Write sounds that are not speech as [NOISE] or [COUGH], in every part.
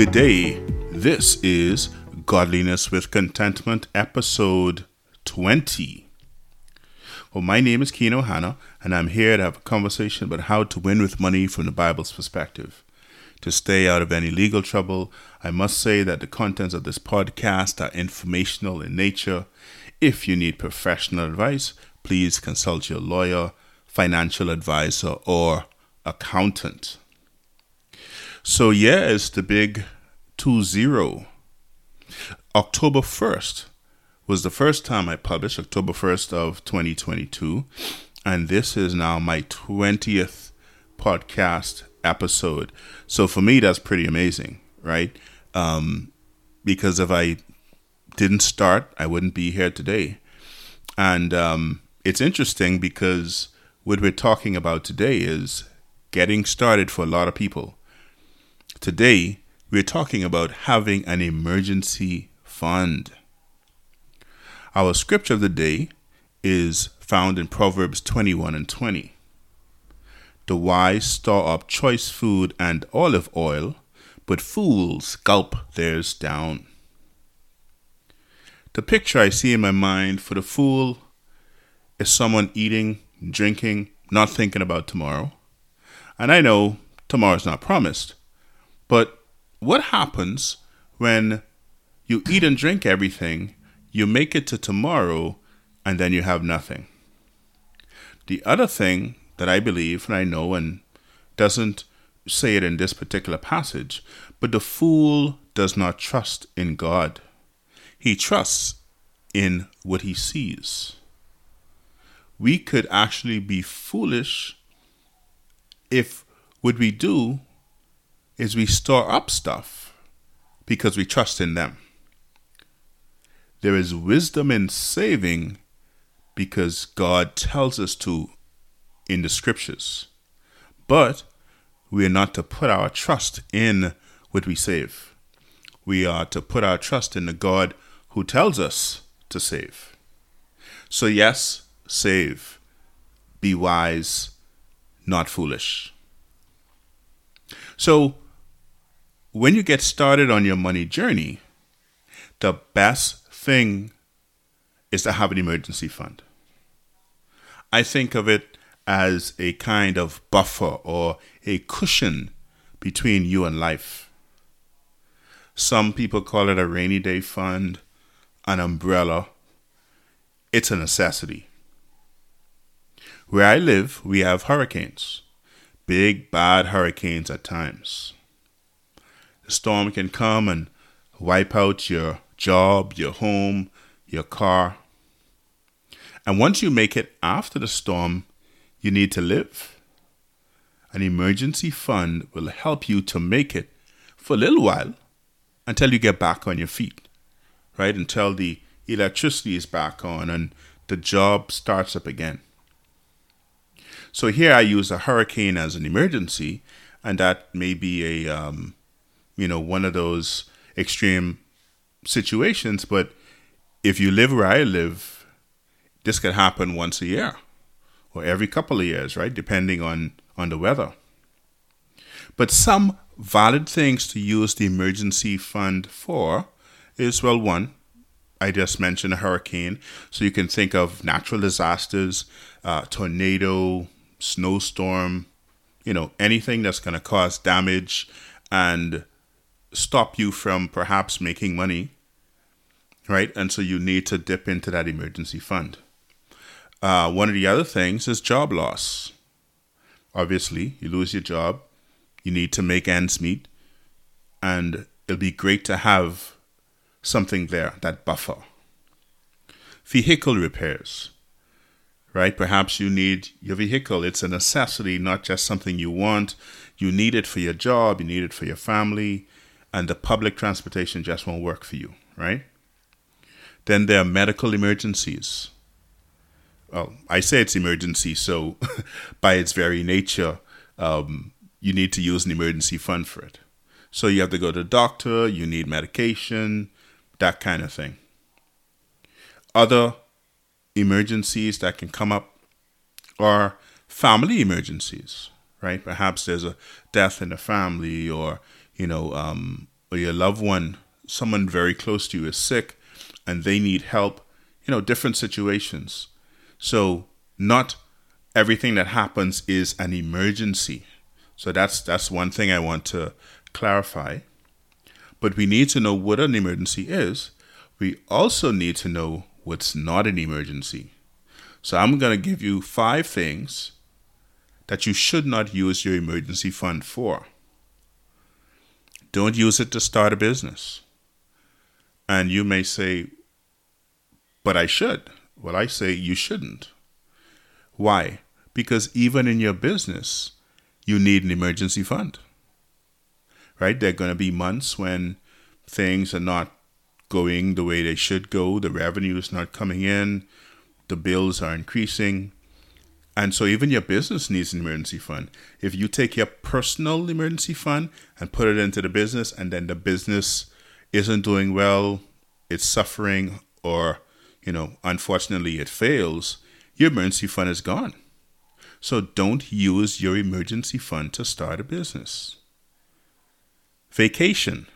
Good day. This is Godliness with Contentment, episode 20. Well, my name is Keno Hanna, and I'm here to have a conversation about how to win with money from the Bible's perspective. To stay out of any legal trouble, I must say that the contents of this podcast are informational in nature. If you need professional advice, please consult your lawyer, financial advisor, or accountant. So, yeah, it's the big 2 0. October 1st was the first time I published, October 1st of 2022. And this is now my 20th podcast episode. So, for me, that's pretty amazing, right? Um, because if I didn't start, I wouldn't be here today. And um, it's interesting because what we're talking about today is getting started for a lot of people. Today, we're talking about having an emergency fund. Our scripture of the day is found in Proverbs 21 and 20. The wise store up choice food and olive oil, but fools gulp theirs down. The picture I see in my mind for the fool is someone eating, drinking, not thinking about tomorrow. And I know tomorrow's not promised. But what happens when you eat and drink everything, you make it to tomorrow, and then you have nothing? The other thing that I believe and I know and doesn't say it in this particular passage, but the fool does not trust in God. He trusts in what he sees. We could actually be foolish if what we do is we store up stuff because we trust in them. There is wisdom in saving because God tells us to in the scriptures. But we are not to put our trust in what we save. We are to put our trust in the God who tells us to save. So, yes, save. Be wise, not foolish. So, when you get started on your money journey, the best thing is to have an emergency fund. I think of it as a kind of buffer or a cushion between you and life. Some people call it a rainy day fund, an umbrella. It's a necessity. Where I live, we have hurricanes, big, bad hurricanes at times. Storm can come and wipe out your job, your home, your car. And once you make it after the storm, you need to live. An emergency fund will help you to make it for a little while until you get back on your feet, right? Until the electricity is back on and the job starts up again. So here I use a hurricane as an emergency, and that may be a, um, you know, one of those extreme situations. But if you live where I live, this could happen once a year or every couple of years, right? Depending on, on the weather. But some valid things to use the emergency fund for is well, one, I just mentioned a hurricane. So you can think of natural disasters, uh, tornado, snowstorm, you know, anything that's going to cause damage and stop you from perhaps making money, right? And so you need to dip into that emergency fund. Uh, one of the other things is job loss. Obviously, you lose your job, you need to make ends meet, and it'll be great to have something there, that buffer. Vehicle repairs, right? Perhaps you need your vehicle. It's a necessity, not just something you want. You need it for your job, you need it for your family, and the public transportation just won't work for you, right? Then there are medical emergencies well, I say it's emergency, so [LAUGHS] by its very nature, um, you need to use an emergency fund for it. So you have to go to the doctor, you need medication, that kind of thing. Other emergencies that can come up are family emergencies, right? Perhaps there's a death in the family, or you know, um, or your loved one, someone very close to you is sick and they need help, you know, different situations. So, not everything that happens is an emergency. So that's that's one thing I want to clarify. But we need to know what an emergency is. We also need to know what's not an emergency. So I'm going to give you five things that you should not use your emergency fund for. Don't use it to start a business. And you may say, but I should. Well, I say you shouldn't. Why? Because even in your business, you need an emergency fund. Right? There are going to be months when things are not going the way they should go, the revenue is not coming in, the bills are increasing. And so even your business needs an emergency fund. If you take your personal emergency fund and put it into the business and then the business isn't doing well, it's suffering or, you know, unfortunately it fails, your emergency fund is gone. So don't use your emergency fund to start a business. Vacation.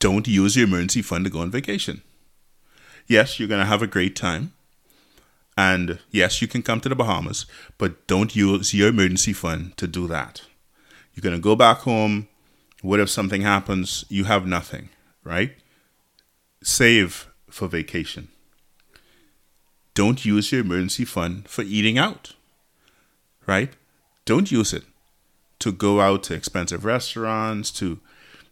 Don't use your emergency fund to go on vacation. Yes, you're going to have a great time. And yes, you can come to the Bahamas, but don't use your emergency fund to do that. You're going to go back home. What if something happens? You have nothing, right? Save for vacation. Don't use your emergency fund for eating out right? Don't use it to go out to expensive restaurants to,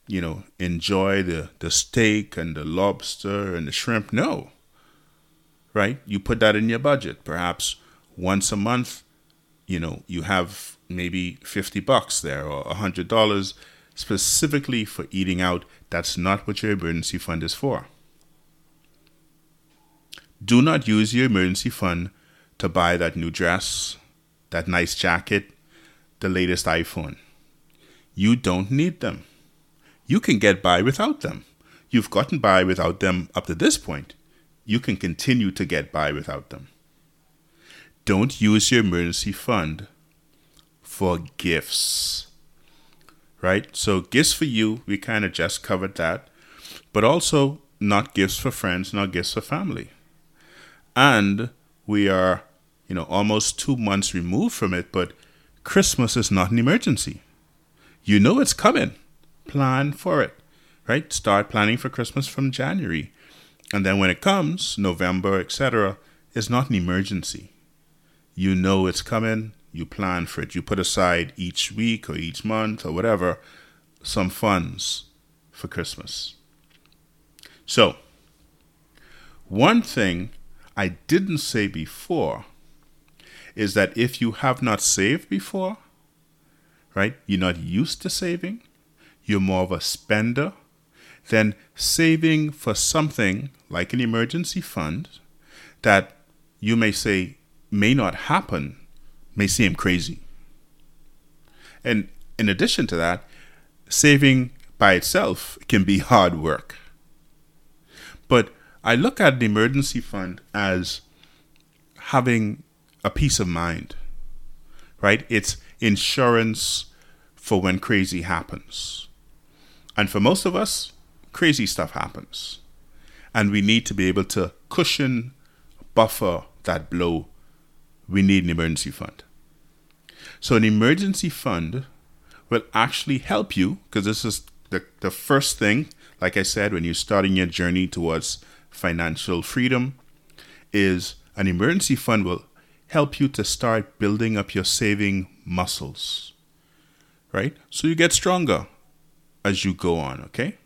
you know, enjoy the, the steak and the lobster and the shrimp. No. Right? You put that in your budget. Perhaps once a month, you know, you have maybe 50 bucks there or $100 specifically for eating out. That's not what your emergency fund is for. Do not use your emergency fund to buy that new dress that nice jacket, the latest iPhone. You don't need them. You can get by without them. You've gotten by without them up to this point. You can continue to get by without them. Don't use your emergency fund for gifts. Right? So, gifts for you, we kind of just covered that, but also not gifts for friends, not gifts for family. And we are you know, almost two months removed from it, but Christmas is not an emergency. You know it's coming. Plan for it, right? Start planning for Christmas from January. And then when it comes, November, etc., is not an emergency. You know it's coming, you plan for it. You put aside each week or each month or whatever some funds for Christmas. So, one thing I didn't say before is that if you have not saved before, right, you're not used to saving, you're more of a spender, then saving for something like an emergency fund that you may say may not happen may seem crazy. And in addition to that, saving by itself can be hard work. But I look at the emergency fund as having a peace of mind, right? It's insurance for when crazy happens. And for most of us, crazy stuff happens. And we need to be able to cushion, buffer that blow. We need an emergency fund. So, an emergency fund will actually help you because this is the, the first thing, like I said, when you're starting your journey towards financial freedom, is an emergency fund will help you to start building up your saving muscles, right? So you get stronger as you go on, okay?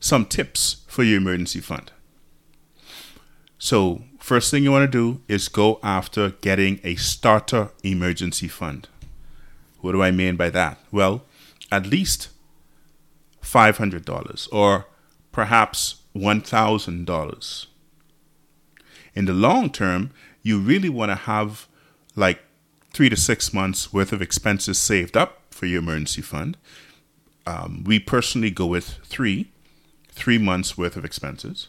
Some tips for your emergency fund. So, first thing you want to do is go after getting a starter emergency fund. What do I mean by that? Well, at least $500 or perhaps $1,000. In the long term, you really want to have like three to six months worth of expenses saved up for your emergency fund. Um, we personally go with three, three months worth of expenses.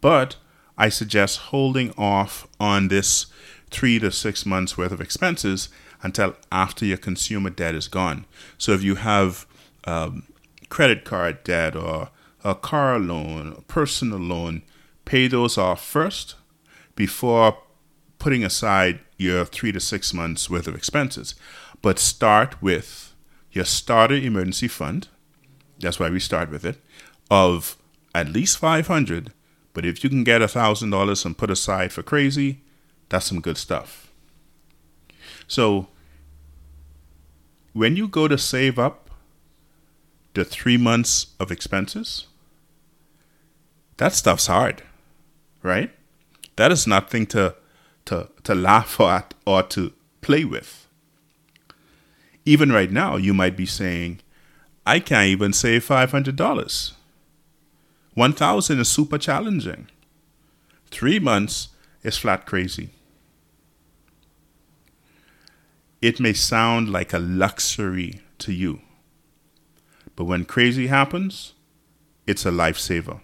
But I suggest holding off on this three to six months worth of expenses until after your consumer debt is gone. So if you have um, credit card debt or a car loan, a personal loan, pay those off first before putting aside your three to six months worth of expenses. But start with your starter emergency fund. That's why we start with it of at least 500 but if you can get a thousand dollars and put aside for crazy that's some good stuff. So when you go to save up the three months of expenses that stuff's hard right? That is nothing to to to laugh [LAUGHS] at or to play with. Even right now you might be saying i can't even save $500 1000 is super challenging. Three months is flat crazy. It may sound like a luxury to you, but when crazy happens, it's a lifesaver.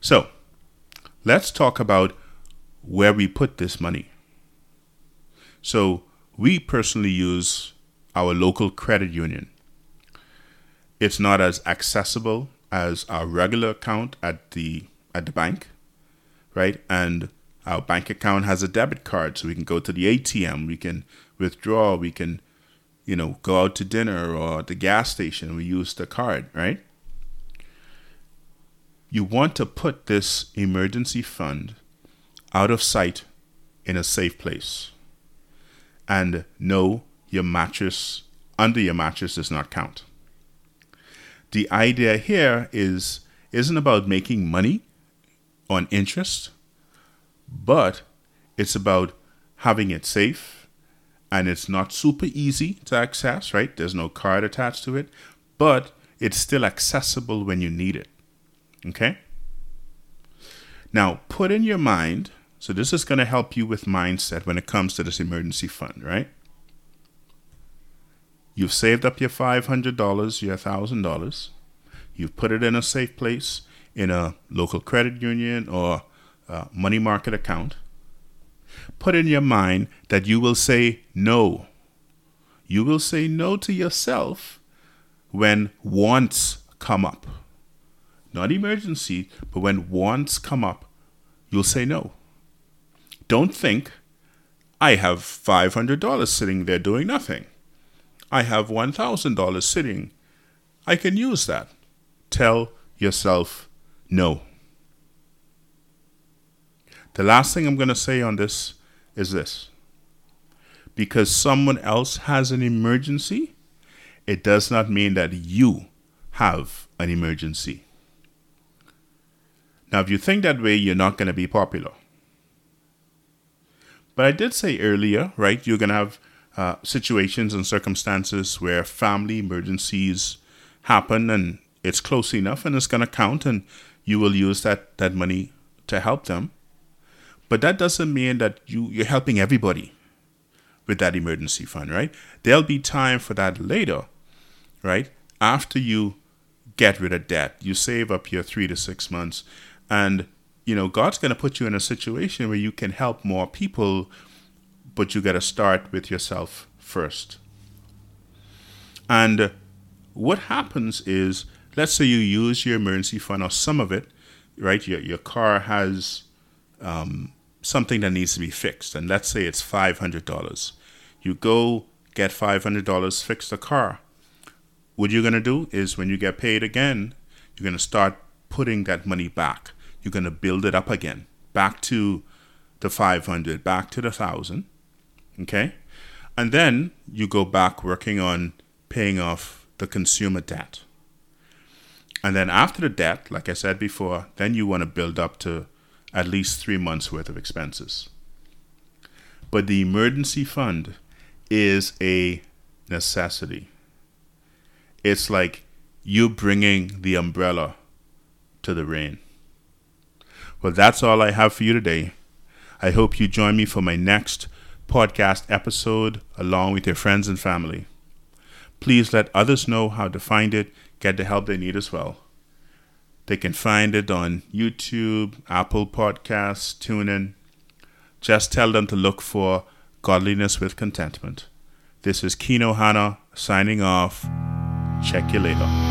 So, let's talk about where we put this money. So, we personally use our local credit union. It's not as accessible as our regular account at the at the bank, right? And our bank account has a debit card, so we can go to the ATM, we can withdraw, we can, you know, go out to dinner or the gas station. We use the card, right? You want to put this emergency fund out of sight in a safe place. And know your mattress under your mattress does not count the idea here is isn't about making money on interest, but it's about having it safe and it's not super easy to access, right? There's no card attached to it, but it's still accessible when you need it. Okay? Now, put in your mind, so this is going to help you with mindset when it comes to this emergency fund, right? You've saved up your $500, your $1,000. You've put it in a safe place in a local credit union or money market account. Put in your mind that you will say no. You will say no to yourself when wants come up. Not emergency, but when wants come up, you'll say no. Don't think, I have $500 sitting there doing nothing. I have $1,000 sitting. I can use that. Tell yourself no. The last thing I'm going to say on this is this because someone else has an emergency, it does not mean that you have an emergency. Now, if you think that way, you're not going to be popular. But I did say earlier, right? You're going to have uh, situations and circumstances where family emergencies happen and it's close enough and it's going to count and you will use that, that money to help them. But that doesn't mean that you, you're helping everybody with that emergency fund, right? There'll be time for that later, right? After you get rid of debt, you save up your three to six months, and you know God's going to put you in a situation where you can help more people but you got to start with yourself first. And what happens is, let's say you use your emergency fund or some of it, right? Your, your car has um, something that needs to be fixed, and let's say it's $500. You go get $500, fix the car. What you're going to do is when you get paid again, you're going to start putting that money back. You're going to build it up again, back to the 500, back to the 1000 Okay? And then you go back working on paying off the consumer debt. And then after the debt, like I said before, then you want to build up to at least three months worth of expenses. But the emergency fund is a necessity. It's like you bringing the umbrella to the rain. Well, that's all I have for you today. I hope you join me for my next podcast episode along with your friends and family. Please let others know how to find it, get the help they need as well. They can find it on YouTube, Apple Podcasts, TuneIn. Just tell them to look for Godliness with Contentment. This is Kino Hana signing off. Check you later.